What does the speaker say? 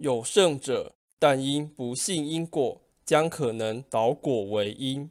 有胜者但因不信因果将可能倒果为因。